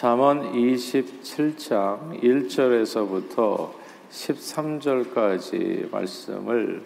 잠언 27장 1절에서부터 13절까지 말씀을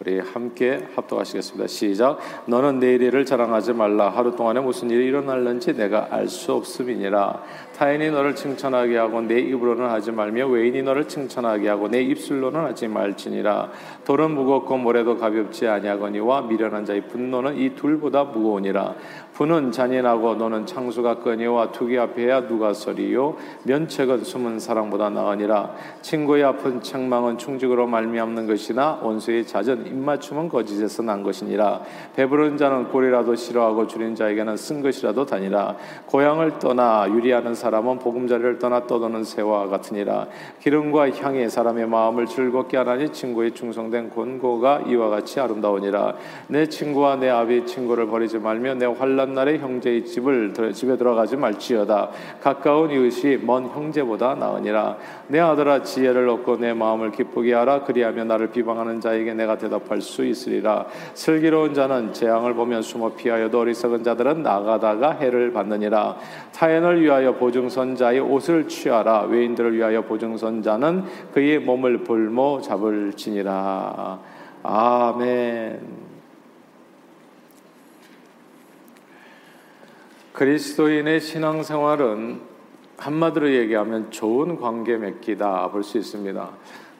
우리 함께 합독하시겠습니다. 시작. 너는 내일 일을 자랑하지 말라. 하루 동안에 무슨 일이 일어날는지 내가 알 수 없음이니라. 타인이 너를 칭찬하게 하고 내 입으로는 하지 말며 외인이 너를 칭찬하게 하고 내 입술로는 하지 말지니라. 돌은 무겁고 모래도 가볍지 아니하거니와 미련한 자의 분노는 이 둘보다 무거우니라. 분은 잔인하고 너는 창수가 끄니와 투기 앞에야 누가 서리요? 면책은 숨은 사랑보다 나으니라. 친구의 아픈 책망은 충직으로 말미암는 것이나 원수의 잦은 입맞춤은 거짓에서 난 것이니라. 배부른 자는 꼴이라도 싫어하고 줄인 자에게는 쓴 것이라도 다니라. 고향을 떠나 유리하는 사람은 보금자리를 떠나 떠도는 새와 같으니라. 기름과 향이 사람의 마음을 즐겁게 하나니 친구의 충성된 권고가 이와 같이 아름다우니라. 내 친구와 내 아비 친구를 버리지 말며 내 환란 환란 날에 형제의 집을 집에 들어가지 말지어다. 가까운 이웃이 먼 형제보다 나으니라. 내 아들아 지혜를 얻고 내 마음을 기쁘게 하라. 그리하면 나를 비방하는 자에게 내가 대답할 수 있으리라. 슬기로운 자는 재앙을 보면 숨어 피하여도 어리석은 자들은 나가다가 해를 받느니라. 타인을 위하여 보증선 자의 옷을 취하라. 외인들을 위하여 보증선 자는 그의 몸을 볼모 잡을지니라. 아멘. 그리스도인의 신앙생활은 한마디로 얘기하면 좋은 관계 맺기다 볼 수 있습니다.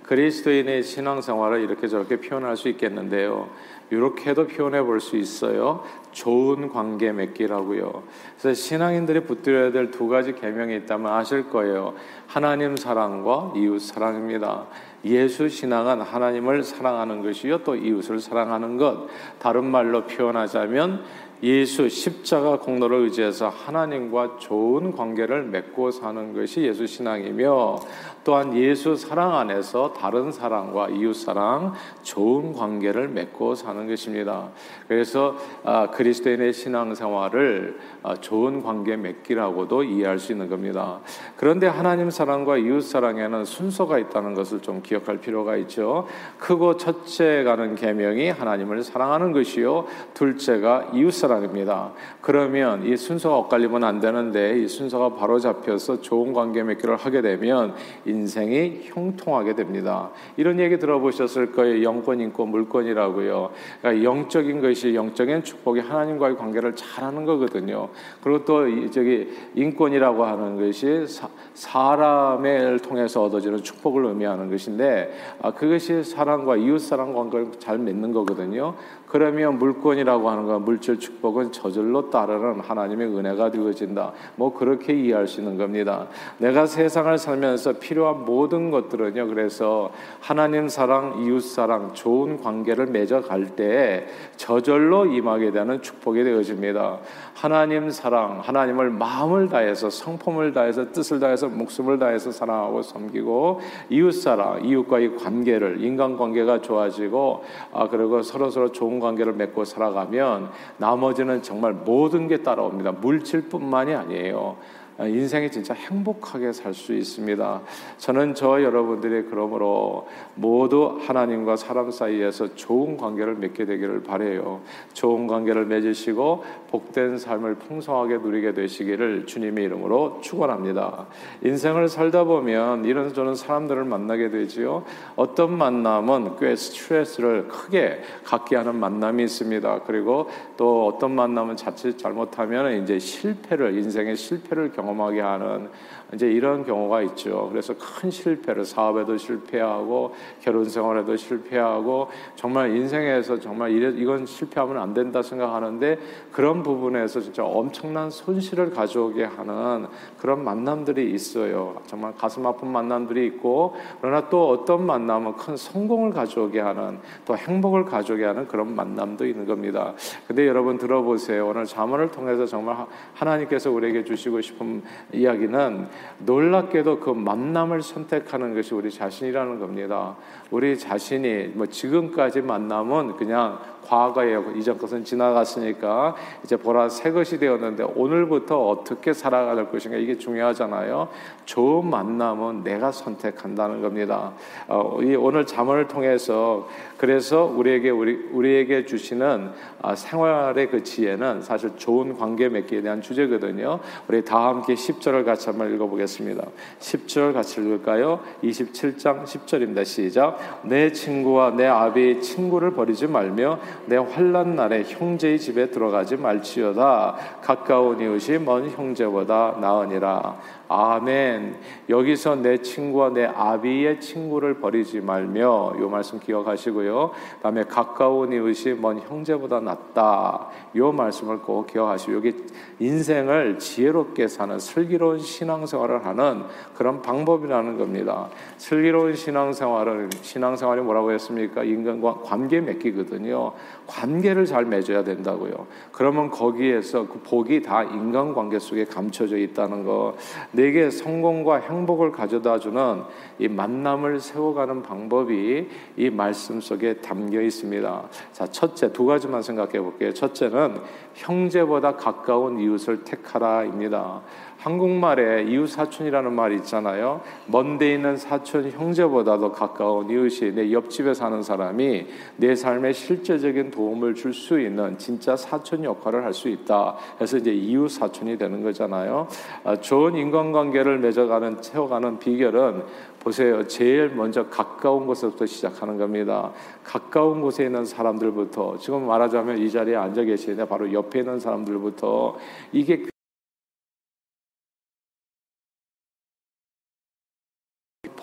그리스도인의 신앙생활을 이렇게 저렇게 표현할 수 있겠는데요. 이렇게도 표현해 볼 수 있어요. 좋은 관계 맺기라고요. 그래서 신앙인들이 붙들어야 될 두 가지 계명이 있다면 아실 거예요. 하나님 사랑과 이웃 사랑입니다. 예수 신앙은 하나님을 사랑하는 것이요 또 이웃을 사랑하는 것. 다른 말로 표현하자면 예수 십자가 공로를 의지해서 하나님과 좋은 관계를 맺고 사는 것이 예수 신앙이며 또한 예수 사랑 안에서 다른 사랑과 이웃 사랑, 좋은 관계를 맺고 사는 것입니다. 그래서 아, 그리스도인의 신앙 생활을 아, 좋은 관계 맺기라고도 이해할 수 있는 겁니다. 그런데 하나님 사랑과 이웃 사랑에는 순서가 있다는 것을 좀 기억할 필요가 있죠. 크고 첫째 가는 계명이 하나님을 사랑하는 것이요, 둘째가 이웃 사랑 입니다. 그러면 이 순서가 엇갈리면 안 되는데 이 순서가 바로 잡혀서 좋은 관계 맺기를 하게 되면 인생이 형통하게 됩니다. 이런 얘기 들어보셨을 거예요. 영권, 인권, 물권이라고요. 그러니까 영적인 것이 영적인 축복이 하나님과의 관계를 잘하는 거거든요. 그리고 또 저기 인권이라고 하는 것이 사, 람을 통해서 얻어지는 축복을 의미하는 것인데 아, 그것이 사랑과 이웃 사랑 관계를 잘 맺는 거거든요. 그러면 물권이라고 하는 건 물질 축복은 저절로 따르는 하나님의 은혜가 되어진다. 뭐 그렇게 이해할 수 있는 겁니다. 내가 세상을 살면서 필요한 모든 것들은요. 그래서 하나님 사랑, 이웃 사랑, 좋은 관계를 맺어갈 때 저절로 임하게 되는 축복이 되어집니다. 하나님 사랑, 하나님을 마음을 다해서 성품을 다해서 뜻을 다해서 목숨을 다해서 사랑하고 섬기고 이웃 사랑, 이웃과의 관계를 인간 관계가 좋아지고 아 그리고 서로 서로 좋은 관계를 맺고 살아가면 나머지는 정말 모든 게 따라옵니다. 물질뿐만이 아니에요. 아, 인생이 진짜 행복하게 살 수 있습니다. 저는 저 여러분들이 그러므로 모두 하나님과 사람 사이에서 좋은 관계를 맺게 되기를 바래요. 좋은 관계를 맺으시고 복된 삶을 풍성하게 누리게 되시기를 주님의 이름으로 축원합니다. 인생을 살다 보면 이런 저런 사람들을 만나게 되지요. 어떤 만남은 꽤 스트레스를 크게 갖게 하는 만남이 있습니다. 그리고 또 어떤 만남은 자칫 잘못하면 이제 실패를 인생의 실패를 경험 경험하게 하는 이제 이런 경우가 있죠. 그래서 큰 실패를 사업에도 실패하고 결혼 생활에도 실패하고 정말 인생에서 정말 이래, 이건 실패하면 안 된다 생각하는데 그런 부분에서 진짜 엄청난 손실을 가져오게 하는 그런 만남들이 있어요. 정말 가슴 아픈 만남들이 있고 그러나 또 어떤 만남은 큰 성공을 가져오게 하는 또 행복을 가져오게 하는 그런 만남도 있는 겁니다. 근데 여러분 들어보세요. 오늘 자문을 통해서 정말 하나님께서 우리에게 주시고 싶은 이야기는 놀랍게도 그 만남을 선택하는 것이 우리 자신이라는 겁니다. 우리 자신이 뭐 지금까지 만남은 그냥 과거에 이전 것은 지나갔으니까 이제 보라 새 것이 되었는데 오늘부터 어떻게 살아갈 것인가 이게 중요하잖아요. 좋은 만남은 내가 선택한다는 겁니다. 어, 이 오늘 자문을 통해서 그래서 우리에게 우리 우리에게 주시는 아, 생활의 그 지혜는 사실 좋은 관계 맺기에 대한 주제거든요. 우리 다음 함께 10절을 같이 한번 읽어 보겠습니다. 10절 같이 읽을까요? 27장 10절입니다. 시작. 내 친구와 내 아비의 친구를 버리지 말며 내 환란 날에 형제의 집에 들어가지 말지어다. 가까운 이웃이 먼 형제보다 나으니라. 아멘. 여기서 내 친구와 내 아비의 친구를 버리지 말며 요 말씀 기억하시고요. 다음에 가까운 이웃이 먼 형제보다 낫다. 요 말씀을 꼭 기억하시고 여기 인생을 지혜롭게 사는 슬기로운 신앙생활을 하는 그런 방법이라는 겁니다. 슬기로운 신앙생활은 신앙생활이 뭐라고 했습니까? 인간과 관계 맺기거든요. 관계를 잘 맺어야 된다고요. 그러면 거기에서 그 복이 다 인간관계 속에 감춰져 있다는 거. 내게 성공과 행복을 가져다 주는 이 만남을 세워가는 방법이 이 말씀 속에 담겨 있습니다. 자, 첫째 두 가지만 생각해 볼게요. 첫째는 형제보다 가까운 이웃을 택하라입니다. 한국말에 이웃 사촌이라는 말이 있잖아요. 먼데 있는 사촌 형제보다도 가까운 이웃이 내 옆집에 사는 사람이 내 삶에 실제적인 도움을 줄 수 있는 진짜 사촌 역할을 할 수 있다. 그래서 이제 이웃 사촌이 되는 거잖아요. 아, 좋은 인간관계를 맺어가는 채워가는 비결은 보세요. 제일 먼저 가까운 곳에부터 시작하는 겁니다. 가까운 곳에 있는 사람들부터 지금 말하자면 이 자리에 앉아 계시는 바로 옆에 있는 사람들부터 이게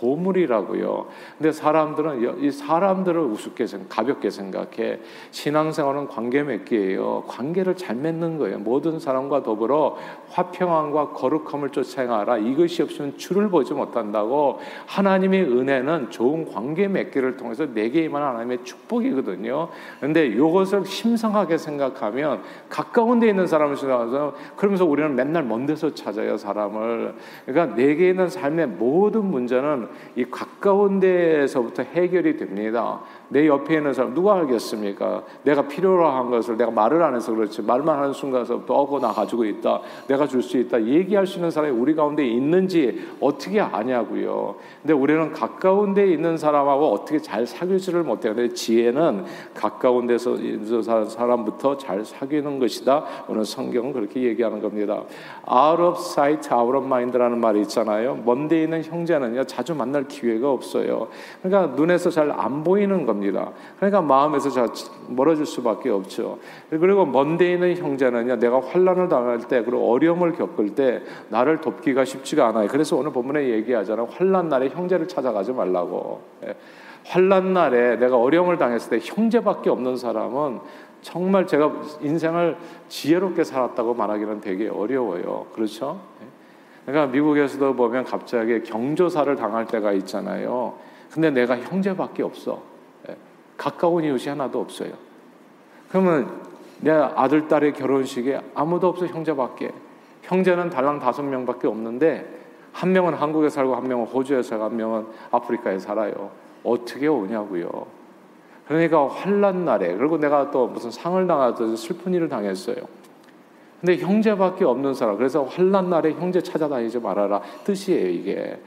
보물이라고요. 근데 사람들은 이 사람들을 우습게 생각, 가볍게 생각해. 신앙생활은 관계 맺기예요. 관계를 잘 맺는 거예요. 모든 사람과 더불어 화평함과 거룩함을 쫓아가라. 이것이 없으면 주를 보지 못한다고. 하나님의 은혜는 좋은 관계 맺기를 통해서 내게 임한 하나님의 축복이거든요. 근데 이것을 심상하게 생각하면 가까운 데 있는 사람을 생각해서 그러면서 우리는 맨날 먼 데서 찾아요 사람을. 그러니까 내게 있는 삶의 모든 문제는 이 가까운 데에서부터 해결이 됩니다. 내 옆에 있는 사람 누가 알겠습니까? 내가 필요로 한 것을 내가 말을 안 해서 그렇지 말만 하는 순간서부터 어, 그나 가지고 있다. 내가 줄 수 있다. 얘기할 수 있는 사람이 우리 가운데 있는지 어떻게 아냐고요. 근데 우리는 가까운 데 있는 사람하고 어떻게 잘 사귀지를 못해요. 근데 지혜는 가까운 데서 사람부터 잘 사귀는 것이다. 오늘 성경은 그렇게 얘기하는 겁니다. Out of sight, out of mind라는 말이 있잖아요. 먼데 있는 형제는요 자주 만날 기회가 없어요. 그러니까 눈에서 잘 안 보이는 겁니다. 겁니다. 그러니까 마음에서 멀어질 수밖에 없죠. 그리고 먼데 있는 형제는요, 내가 환란을 당할 때, 그리고 어려움을 겪을 때 나를 돕기가 쉽지가 않아요. 그래서 오늘 본문에 얘기하잖아요. 환란 날에 형제를 찾아가지 말라고. 예. 환란 날에 내가 어려움을 당했을 때 형제밖에 없는 사람은 정말 제가 인생을 지혜롭게 살았다고 말하기는 되게 어려워요. 그렇죠? 예. 그러니까 미국에서도 보면 갑자기 경조사를 당할 때가 있잖아요. 근데 내가 형제밖에 없어. 가까운 이웃이 하나도 없어요. 그러면 내 아들, 딸의 결혼식에 아무도 없어, 형제밖에. 형제는 달랑 다섯 명밖에 없는데, 한 명은 한국에 살고, 한 명은 호주에 살고, 한 명은 아프리카에 살아요. 어떻게 오냐고요. 그러니까 환란 날에, 그리고 내가 또 무슨 상을 당하듯 슬픈 일을 당했어요. 근데 형제밖에 없는 사람, 그래서 환란 날에 형제 찾아다니지 말아라. 뜻이에요, 이게.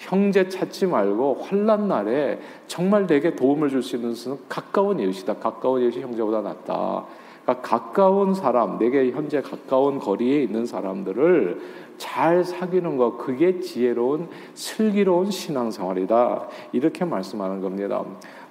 형제 찾지 말고 환란 날에 정말 내게 도움을 줄 수 있는 것은 가까운 이웃이다. 가까운 이웃이 형제보다 낫다. 그러니까 가까운 사람, 내게 현재 가까운 거리에 있는 사람들을 잘 사귀는 것, 그게 지혜로운 슬기로운 신앙생활이다. 이렇게 말씀하는 겁니다.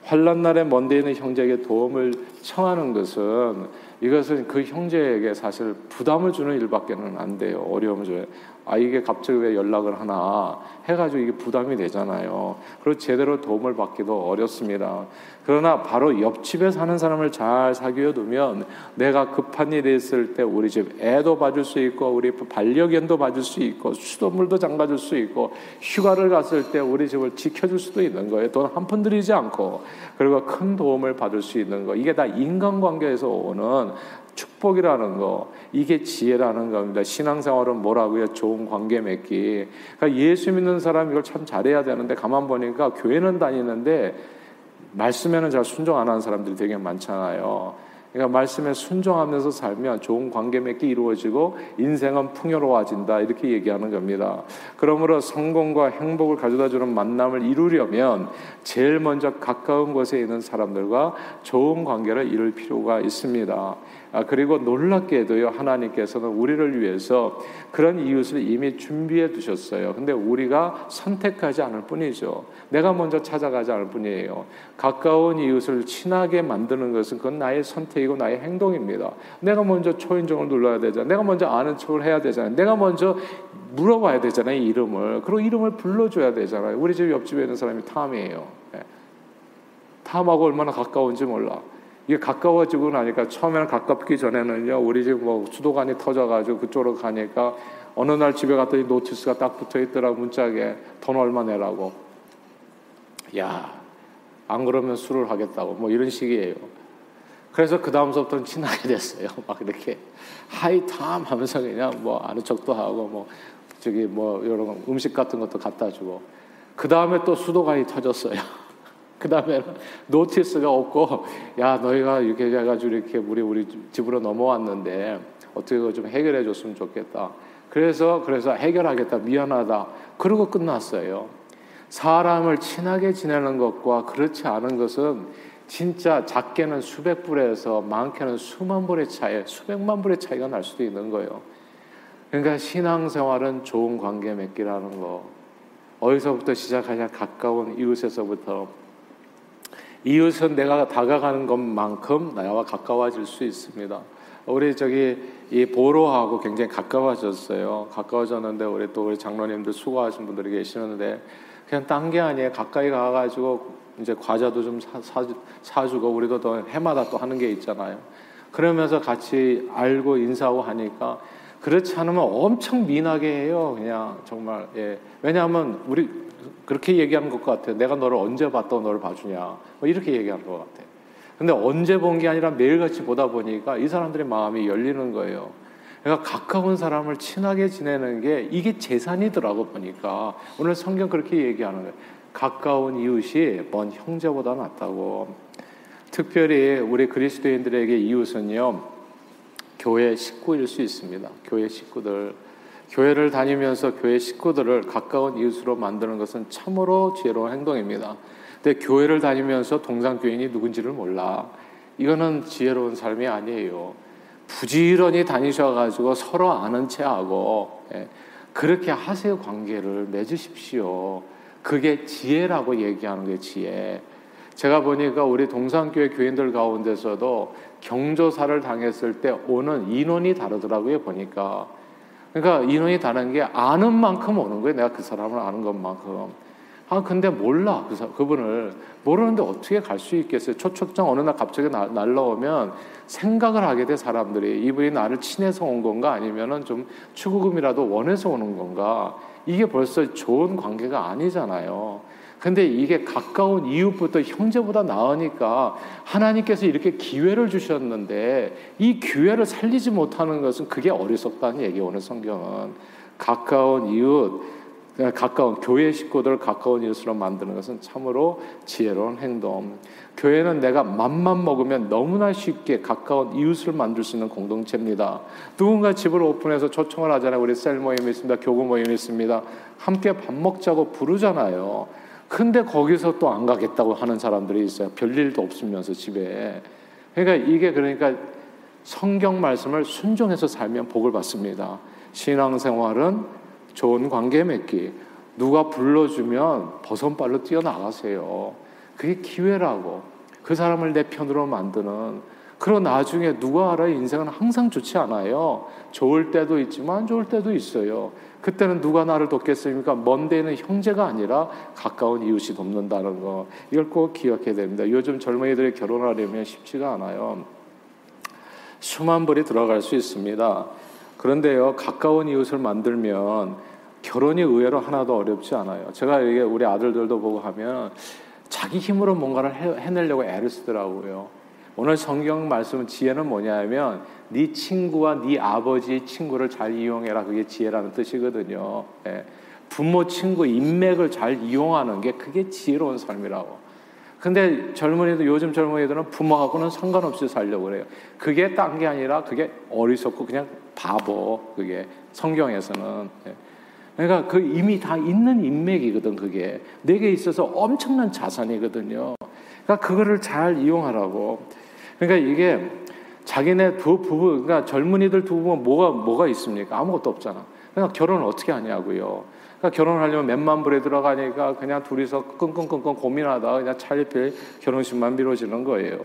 환란 날에 먼데 있는 형제에게 도움을 청하는 것은 이것은 그 형제에게 사실 부담을 주는 일밖에는 안 돼요. 어려움을 줘요. 아 이게 갑자기 왜 연락을 하나 해가지고 이게 부담이 되잖아요. 그리고 제대로 도움을 받기도 어렵습니다. 그러나 바로 옆집에 사는 사람을 잘 사귀어 두면 내가 급한 일이 있을 때 우리 집 애도 봐줄 수 있고 우리 반려견도 봐줄 수 있고 수돗물도 장가줄 수 있고 휴가를 갔을 때 우리 집을 지켜줄 수도 있는 거예요. 돈 한 푼 들이지 않고 그리고 큰 도움을 받을 수 있는 거 이게 다 인간관계에서 오는 축복이라는 거 이게 지혜라는 겁니다. 신앙생활은 뭐라고요? 좋은 관계 맺기. 그러니까 예수 믿는 사람 이걸 참 잘해야 되는데 가만 보니까 교회는 다니는데 말씀에는 잘 순종 안 하는 사람들이 되게 많잖아요. 그러니까 말씀에 순종하면서 살면 좋은 관계 맺기 이루어지고 인생은 풍요로워진다 이렇게 얘기하는 겁니다. 그러므로 성공과 행복을 가져다주는 만남을 이루려면 제일 먼저 가까운 곳에 있는 사람들과 좋은 관계를 이룰 필요가 있습니다. 아, 그리고 놀랍게도요, 하나님께서는 우리를 위해서 그런 이웃을 이미 준비해 두셨어요. 근데 우리가 선택하지 않을 뿐이죠. 내가 먼저 찾아가지 않을 뿐이에요. 가까운 이웃을 친하게 만드는 것은 그건 나의 선택 이고 나의 행동입니다. 내가 먼저 초인종을 눌러야 되잖아. 내가 먼저 아는 척을 해야 되잖아요. 내가 먼저 물어봐야 되잖아요, 이름을. 그리고 이름을 불러줘야 되잖아요. 우리 집 옆집에 있는 사람이 탐이에요. 네. Tom하고 얼마나 가까운지 몰라. 이게 가까워지고 나니까 처음에는 가깝기 전에는요 우리 집 뭐 수도관이 터져가지고 그쪽으로 가니까 어느 날 집에 갔더니 notice가 딱 붙어 있더라 문짝에 돈 얼마 내라고 야 안 그러면 sue를 하겠다고 뭐 이런 식이에요. 그래서 그 다음서부터는 친하게 됐어요. 막 이렇게 Hi Tom 하면서 그냥 뭐 아는 척도 하고 뭐 저기 뭐 이런 음식 같은 것도 갖다 주고 그 다음에 또 수도관이 터졌어요. 그 다음에 notice가 없고 야 너희가 이렇게 해가지고 이렇게 우리 우리 집으로 넘어왔는데 어떻게 좀 해결해 줬으면 좋겠다. 그래서 그래서 해결하겠다 미안하다. 그러고 끝났어요. 사람을 친하게 지내는 것과 그렇지 않은 것은 진짜 작게는 수백 불에서 많게는 수만 불의 차이, 수백만 불의 차이가 날 수도 있는 거예요. 그러니까 신앙생활은 좋은 관계 맺기라는 거. 어디서부터 시작하냐 가까운 이웃에서부터 이웃은 내가 다가가는 것만큼 나와 가까워질 수 있습니다. 우리 저기 이 보로하고 굉장히 가까워졌어요. 가까워졌는데 우리 또 우리 장로님들 수고하신 분들이 계시는데 그냥 딴 게 아니에요. 가까이 가가지고 이제 과자도 좀 사, 사, 사주고 우리도 또 해마다 또 하는 게 있잖아요. 그러면서 같이 알고 인사하고 하니까 그렇지 않으면 엄청 미나게 해요. 그냥 정말 예. 왜냐하면 우리 그렇게 얘기하는 것 같아요. 내가 너를 언제 봤다고 너를 봐주냐. 뭐 이렇게 얘기하는 것 같아요. 근데 언제 본 게 아니라 매일같이 보다 보니까 이 사람들의 마음이 열리는 거예요. 그러니까 가까운 사람을 친하게 지내는 게 이게 재산이더라고 보니까 오늘 성경 그렇게 얘기하는 거예요. 가까운 이웃이 먼 형제보다 낫다고. 특별히 우리 그리스도인들에게 이웃은요, 교회 식구일 수 있습니다. 교회 식구들. 교회를 다니면서 교회 식구들을 가까운 이웃으로 만드는 것은 참으로 지혜로운 행동입니다. 근데 교회를 다니면서 동상교인이 누군지를 몰라. 이거는 지혜로운 삶이 아니에요. 부지런히 다니셔가지고 서로 아는 체 하고, 예, 그렇게 하세요. 관계를 맺으십시오. 그게 지혜라고 얘기하는 게 지혜. 제가 보니까 우리 동상교회 교인들 가운데서도 경조사를 당했을 때 오는 인원이 다르더라고요, 보니까. 그러니까 인원이 다른 게 아는 만큼 오는 거예요. 내가 그 사람을 아는 것만큼. 아, 근데 몰라. 그, 사, 그분을. 모르는데 어떻게 갈 수 있겠어요? 초촉장 어느 날 갑자기 나, 날라오면 생각을 하게 돼, 사람들이. 이분이 나를 친해서 온 건가? 아니면은 좀 추구금이라도 원해서 오는 건가? 이게 벌써 좋은 관계가 아니잖아요. 근데 이게 가까운 이웃부터 형제보다 나으니까 하나님께서 이렇게 기회를 주셨는데 이 기회를 살리지 못하는 것은 그게 어리석다는 얘기 오늘 성경은 가까운 이웃 가까운 교회 식구들을 가까운 이웃으로 만드는 것은 참으로 지혜로운 행동. 교회는 내가 맘만 먹으면 너무나 쉽게 가까운 이웃을 만들 수 있는 공동체입니다. 누군가 집을 오픈해서 초청을 하잖아요. 우리 셀 모임이 있습니다. 교구 모임이 있습니다. 함께 밥 먹자고 부르잖아요. 근데 거기서 또 안 가겠다고 하는 사람들이 있어요. 별일도 없으면서 집에. 그러니까 이게 그러니까 성경 말씀을 순종해서 살면 복을 받습니다. 신앙생활은 좋은 관계 맺기. 누가 불러주면 버선발로 뛰어나가세요. 그게 기회라고. 그 사람을 내 편으로 만드는 그런 나중에 누가 알아 인생은 항상 좋지 않아요. 좋을 때도 있지만 좋을 때도 있어요. 그때는 누가 나를 돕겠습니까? 먼 데는 형제가 아니라 가까운 이웃이 돕는다는 거. 이걸 꼭 기억해야 됩니다. 요즘 젊은이들이 결혼하려면 쉽지가 않아요. 수만 벌이 들어갈 수 있습니다. 그런데요, 가까운 이웃을 만들면 결혼이 의외로 하나도 어렵지 않아요. 제가 이게 우리 아들들도 보고 하면 자기 힘으로 뭔가를 해내려고 애를 쓰더라고요. 오늘 성경 말씀 지혜는 뭐냐면 네 친구와 네 아버지의 친구를 잘 이용해라 그게 지혜라는 뜻이거든요. 예. 부모 친구 인맥을 잘 이용하는 게 그게 지혜로운 삶이라고. 근데 젊은이들 요즘 젊은이들은 부모하고는 상관없이 살려고 그래요. 그게 딴 게 아니라 그게 어리석고 그냥 바보 그게 성경에서는. 예. 그러니까 그 이미 다 있는 인맥이거든 그게 내게 있어서 엄청난 자산이거든요. 그러니까 그거를 잘 이용하라고. 그러니까 이게 자기네 두 부부, 그러니까 젊은이들 두 부부가 뭐가, 뭐가 있습니까? 아무것도 없잖아. 그러니까 결혼을 어떻게 하냐고요. 그러니까 결혼하려면 몇만 불에 들어가니까 그냥 둘이서 끙끙끙끙 고민하다가 그냥 찰리필 결혼식만 미뤄지는 거예요.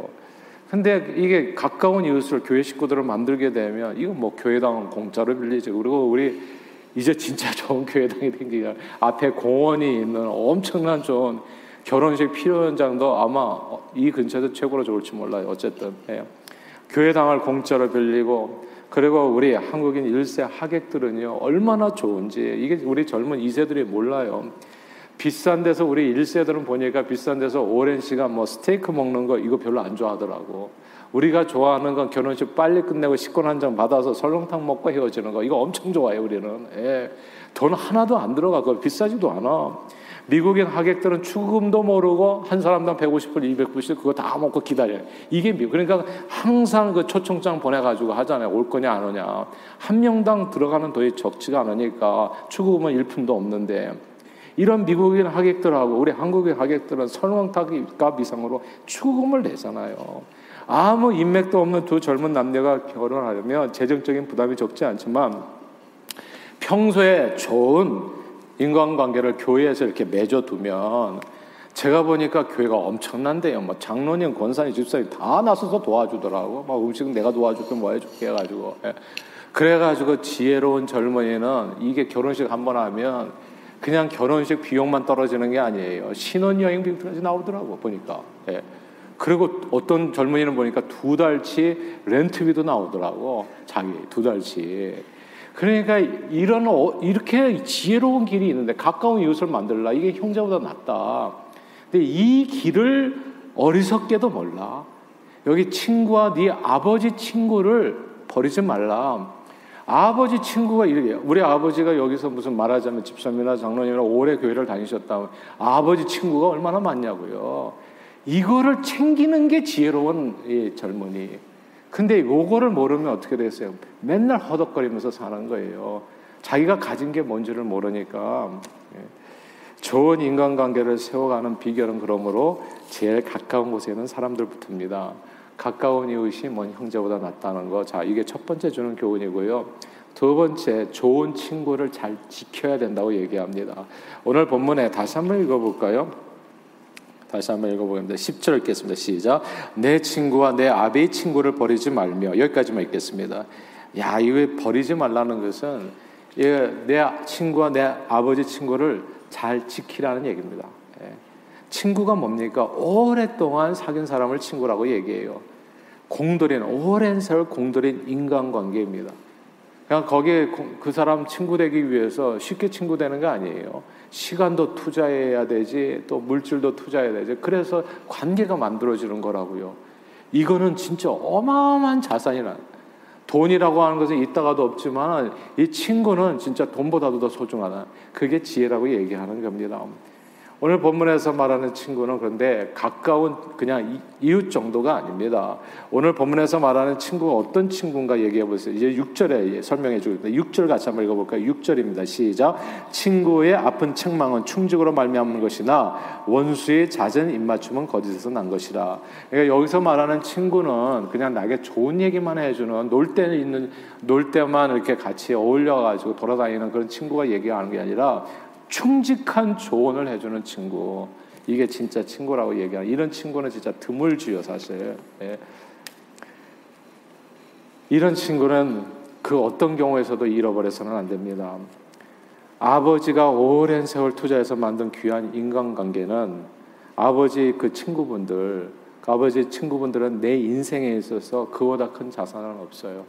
근데 이게 가까운 이웃을 교회 식구들을 만들게 되면 이거 뭐 교회당 공짜로 빌리지. 그리고 우리 이제 진짜 좋은 교회당이 생기가 앞에 공원이 있는 엄청난 좋은 결혼식 필요 현장도 아마 이 근처에서 최고로 좋을지 몰라요. 어쨌든 예. 교회당을 공짜로 빌리고 그리고 우리 한국인 1세 하객들은요 얼마나 좋은지 이게 우리 젊은 2세들이 몰라요. 비싼 데서 우리 1세들은 보니까 비싼 데서 오랜 시간 뭐 스테이크 먹는 거 이거 별로 안 좋아하더라고. 우리가 좋아하는 건 결혼식 빨리 끝내고 식권 한 장 받아서 설렁탕 먹고 헤어지는 거 이거 엄청 좋아해 우리는. 예. 돈 하나도 안 들어가 그 비싸지도 않아. 미국인 하객들은 축음도 모르고 한 사람당 150불, 200불씩 그거 다 먹고 기다려요. 이게 미국. 그러니까 항상 그 초청장 보내가지고 하잖아요. 올 거냐 안 오냐. 한 명당 들어가는 돈이 적지가 않으니까 축음은 일품도 없는데 이런 미국인 하객들하고 우리 한국인 하객들은 설렁탕 값 이상으로 축음을 내잖아요. 아무 인맥도 없는 두 젊은 남녀가 결혼하려면 재정적인 부담이 적지 않지만 평소에 좋은 인간관계를 교회에서 이렇게 맺어두면 제가 보니까 교회가 엄청난데요. 뭐 장로님, 권사님, 집사님 다 나서서 도와주더라고. 막 음식은 내가 도와줄게 뭐 해줄게 해가지고. 예. 그래가지고 지혜로운 젊은이는 이게 결혼식 한 번 하면 그냥 결혼식 비용만 떨어지는 게 아니에요. 신혼여행 비용까지 나오더라고 보니까. 예. 그리고 어떤 젊은이는 보니까 두 달치 렌트비도 나오더라고. 자기 두 달치. 그러니까 이런 어, 이렇게 지혜로운 길이 있는데 가까운 이웃을 만들라 이게 형제보다 낫다. 근데 이 길을 어리석게도 몰라. 여기 친구와 네 아버지 친구를 버리지 말라. 아버지 친구가 이래요. 우리 아버지가 여기서 무슨 말하자면 집사님이나 장로님이나 오래 교회를 다니셨다면 아버지 친구가 얼마나 많냐고요. 이거를 챙기는 게 지혜로운 이 젊은이. 근데 요거를 모르면 어떻게 됐어요? 맨날 허덕거리면서 사는 거예요. 자기가 가진 게 뭔지를 모르니까. 예. 좋은 인간관계를 세워가는 비결은 그러므로 제일 가까운 곳에는 사람들부터입니다. 가까운 이웃이 먼 형제보다 낫다는 거. 자, 이게 첫 번째 주는 교훈이고요. 두 번째, 좋은 친구를 잘 지켜야 된다고 얘기합니다. 오늘 본문에 다시 한번 읽어볼까요? 다시 한번 읽어보겠습니다. 10절 읽겠습니다. 시작. 내 친구와 내 아비의 친구를 버리지 말며 여기까지만 읽겠습니다. 야, 이거 버리지 말라는 것은 내 친구와 내 아버지 친구를 잘 지키라는 얘기입니다. 예. 친구가 뭡니까? 오랫동안 사귄 사람을 친구라고 얘기해요. 공들인 오랜 세월 공들인 인간관계입니다. 그냥 거기에 그 사람 친구 되기 위해서 쉽게 친구 되는 거 아니에요. 시간도 투자해야 되지, 또 물질도 투자해야 되지. 그래서 관계가 만들어지는 거라고요. 이거는 진짜 어마어마한 자산이라. 돈이라고 하는 것은 있다가도 없지만 이 친구는 진짜 돈보다도 더 소중하다. 그게 지혜라고 얘기하는 겁니다. 오늘 본문에서 말하는 친구는 그런데 가까운 그냥 이웃 정도가 아닙니다. 오늘 본문에서 말하는 친구가 어떤 친구인가 얘기해 보세요. 이제 6절에 설명해 주겠습니다. 6절 같이 한번 읽어 볼까요? 6절입니다. 시작. 친구의 아픈 책망은 충직으로 말미암는 것이나 원수의 잦은 입맞춤은 거짓에서 난 것이라. 그러니까 여기서 말하는 친구는 그냥 나에게 좋은 얘기만 해 주는 놀때 있는 놀 때만 이렇게 같이 어울려 가지고 돌아다니는 그런 친구가 얘기하는 게 아니라 충직한 조언을 해주는 친구. 이게 진짜 친구라고 얘기하는 이런 친구는 진짜 드물지요 사실. 예. 이런 친구는 그 어떤 경우에서도 잃어버려서는 안 됩니다. 아버지가 오랜 세월 투자해서 만든 귀한 인간관계는 아버지 그 친구분들, 그 아버지 친구분들은 내 인생에 있어서 그보다 큰 자산은 없어요.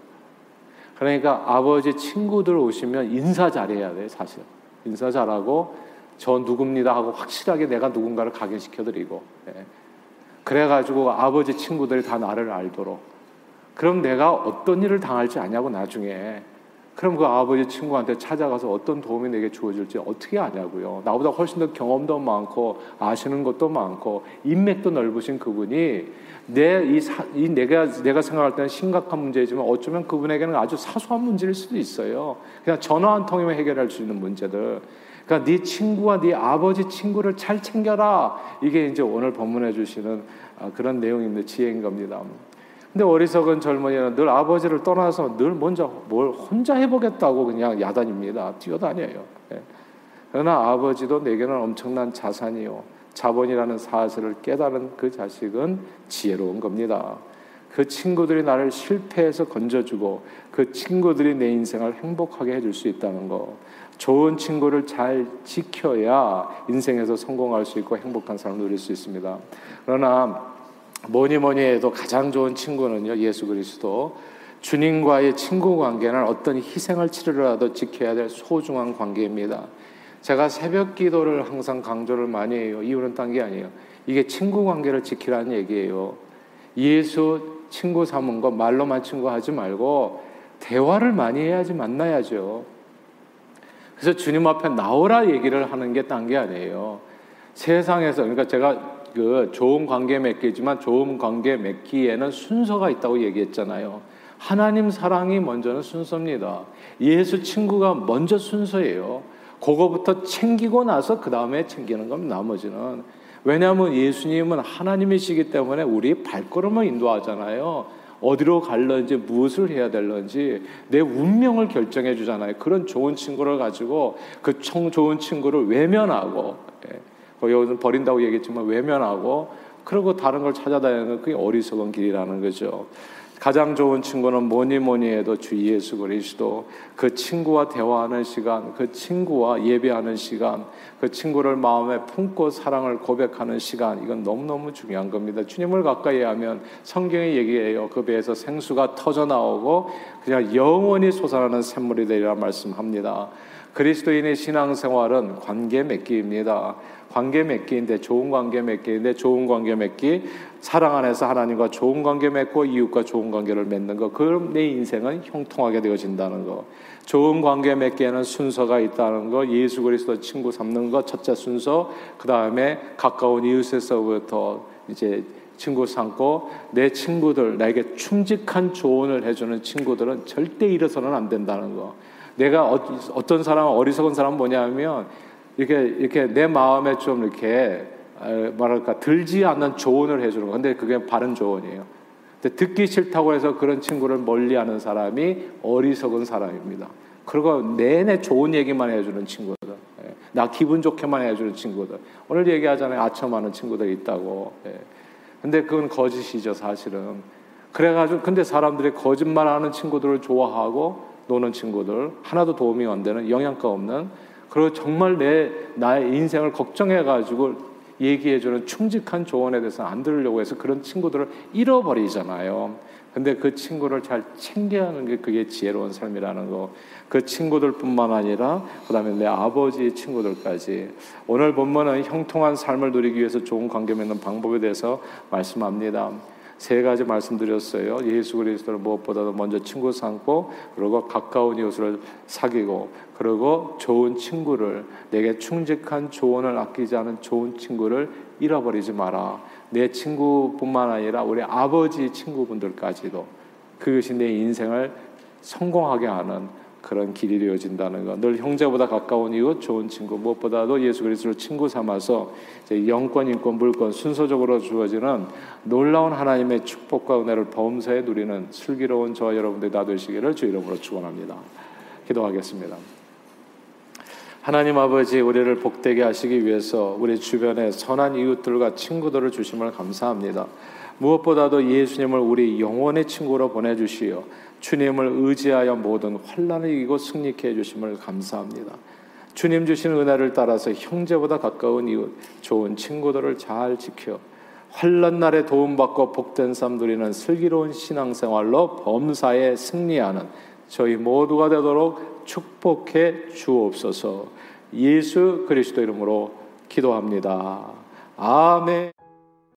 그러니까 아버지 친구들 오시면 인사 잘해야 돼 사실. 인사 잘하고 저 누굽니다 하고 확실하게 내가 누군가를 각인시켜드리고 예. 그래가지고 아버지 친구들이 다 나를 알도록 그럼 내가 어떤 일을 당할지 아냐고 나중에 그럼 그 아버지 친구한테 찾아가서 어떤 도움이 내게 주어질지 어떻게 아냐고요. 나보다 훨씬 더 경험도 많고 아시는 것도 많고 인맥도 넓으신 그분이 내이 이 내가 내가 생각할 때는 심각한 문제지만 어쩌면 그분에게는 아주 사소한 문제일 수도 있어요. 그냥 전화 한 통이면 해결할 수 있는 문제들. 그러니까 네 친구와 네 아버지 친구를 잘 챙겨라. 이게 이제 오늘 본문해 주시는 아, 그런 내용입니다. 지혜인 겁니다. 근데 어리석은 젊은이는 늘 아버지를 떠나서 늘 먼저 뭘 혼자 해보겠다고 그냥 야단입니다. 뛰어다녀요. 예. 그러나 아버지도 내게는 엄청난 자산이요. 자본이라는 사실을 깨달은 그 자식은 지혜로운 겁니다. 그 친구들이 나를 실패해서 건져주고 그 친구들이 내 인생을 행복하게 해줄 수 있다는 거. 좋은 친구를 잘 지켜야 인생에서 성공할 수 있고 행복한 삶을 누릴 수 있습니다. 그러나 뭐니 뭐니 해도 가장 좋은 친구는요 예수 그리스도 주님과의 친구 관계는 어떤 희생을 치르라도 지켜야 될 소중한 관계입니다. 제가 새벽 기도를 항상 강조를 많이 해요. 이유는 딴 게 아니에요. 이게 친구 관계를 지키라는 얘기예요. 예수 친구 삼은 거 말로만 친구 하지 말고 대화를 많이 해야지 만나야죠. 그래서 주님 앞에 나오라 얘기를 하는 게 딴 게 아니에요. 세상에서 그러니까 제가 그 좋은 관계 맺기지만 좋은 관계 맺기에는 순서가 있다고 얘기했잖아요. 하나님 사랑이 먼저는 순서입니다. 예수 친구가 먼저 순서예요. 그거부터 챙기고 나서 그 다음에 챙기는 겁니다. 나머지는 왜냐하면 예수님은 하나님이시기 때문에 우리 발걸음을 인도하잖아요. 어디로 갈런지 무엇을 해야 될런지 내 운명을 결정해 주잖아요. 그런 좋은 친구를 가지고 그 좋은 친구를 외면하고 예. 뭐 여기서 버린다고 얘기했지만 외면하고 그리고 다른 걸 찾아다니는 그게 어리석은 길이라는 거죠. 가장 좋은 친구는 뭐니 뭐니 해도 주 예수 그리스도 그 친구와 대화하는 시간, 그 친구와 예배하는 시간, 그 친구를 마음에 품고 사랑을 고백하는 시간 이건 너무너무 중요한 겁니다. 주님을 가까이 하면 성경이 얘기해요. 그 배에서 생수가 터져 나오고 그냥 영원히 솟아나는 샘물이 되리라 말씀합니다. 그리스도인의 신앙생활은 관계 맺기입니다. 관계 맺기인데 좋은 관계 맺기인데 좋은 관계 맺기 사랑 안에서 하나님과 좋은 관계 맺고 이웃과 좋은 관계를 맺는 거 그럼 내 인생은 형통하게 되어진다는 거 좋은 관계 맺기에는 순서가 있다는 거 예수 그리스도 친구 삼는 거 첫째 순서 그 다음에 가까운 이웃에서부터 이제 친구 삼고 내 친구들 나에게 충직한 조언을 해주는 친구들은 절대 잃어서는 안 된다는 거 내가 어, 떤 사람 어리석은 사람 뭐냐면 이렇게 이렇게 내 마음에 좀 이렇게 말할까 들지 않는 조언을 해주는 거. 근데 그게 바른 조언이에요. 근데 듣기 싫다고 해서 그런 친구를 멀리하는 사람이 어리석은 사람입니다. 그리고 내내 좋은 얘기만 해주는 친구들, 예. 나 기분 좋게만 해주는 친구들. 오늘 얘기하잖아요. 아첨하는 친구들 있다고. 예. 근데 그건 거짓이죠, 사실은. 그래가지고 근데 사람들이 거짓말하는 친구들을 좋아하고 노는 친구들 하나도 도움이 안 되는 영양가 없는 그리고 정말 내 나의 인생을 걱정해 가지고 얘기해 주는 충직한 조언에 대해서 안 들으려고 해서 그런 친구들을 잃어버리잖아요. 근데 그 친구를 잘 챙겨야 하는 게 그게 지혜로운 삶이라는 거. 그 친구들뿐만 아니라 그다음에 내 아버지의 친구들까지 오늘 본문은 형통한 삶을 누리기 위해서 좋은 관계 맺는 방법에 대해서 말씀합니다. 세 가지 말씀드렸어요. 예수 그리스도를 무엇보다도 먼저 친구 삼고 그리고 가까운 이웃을 사귀고 그리고 좋은 친구를 내게 충직한 조언을 아끼지 않은 좋은 친구를 잃어버리지 마라. 내 친구뿐만 아니라 우리 아버지 친구분들까지도 그것이 내 인생을 성공하게 하는 그런 길이 되어진다는 것. 늘 형제보다 가까운 이웃, 좋은 친구, 무엇보다도 예수 그리스도를 친구 삼아서 영권, 인권, 물권 순서적으로 주어지는 놀라운 하나님의 축복과 은혜를 범사에 누리는 슬기로운 저와 여러분들이 다 되시기를 주 이름으로 축원합니다. 기도하겠습니다. 하나님 아버지 우리를 복되게 하시기 위해서 우리 주변에 선한 이웃들과 친구들을 주심을 감사합니다. 무엇보다도 예수님을 우리 영원의 친구로 보내주시어 주님을 의지하여 모든 환란을 이기고 승리케 해주심을 감사합니다. 주님 주신 은혜를 따라서 형제보다 가까운 이웃, 좋은 친구들을 잘 지켜 환란 날에 도움받고 복된 삶 누리는 슬기로운 신앙생활로 범사에 승리하는 저희 모두가 되도록 축복해 주옵소서. 예수 그리스도 이름으로 기도합니다. 아멘.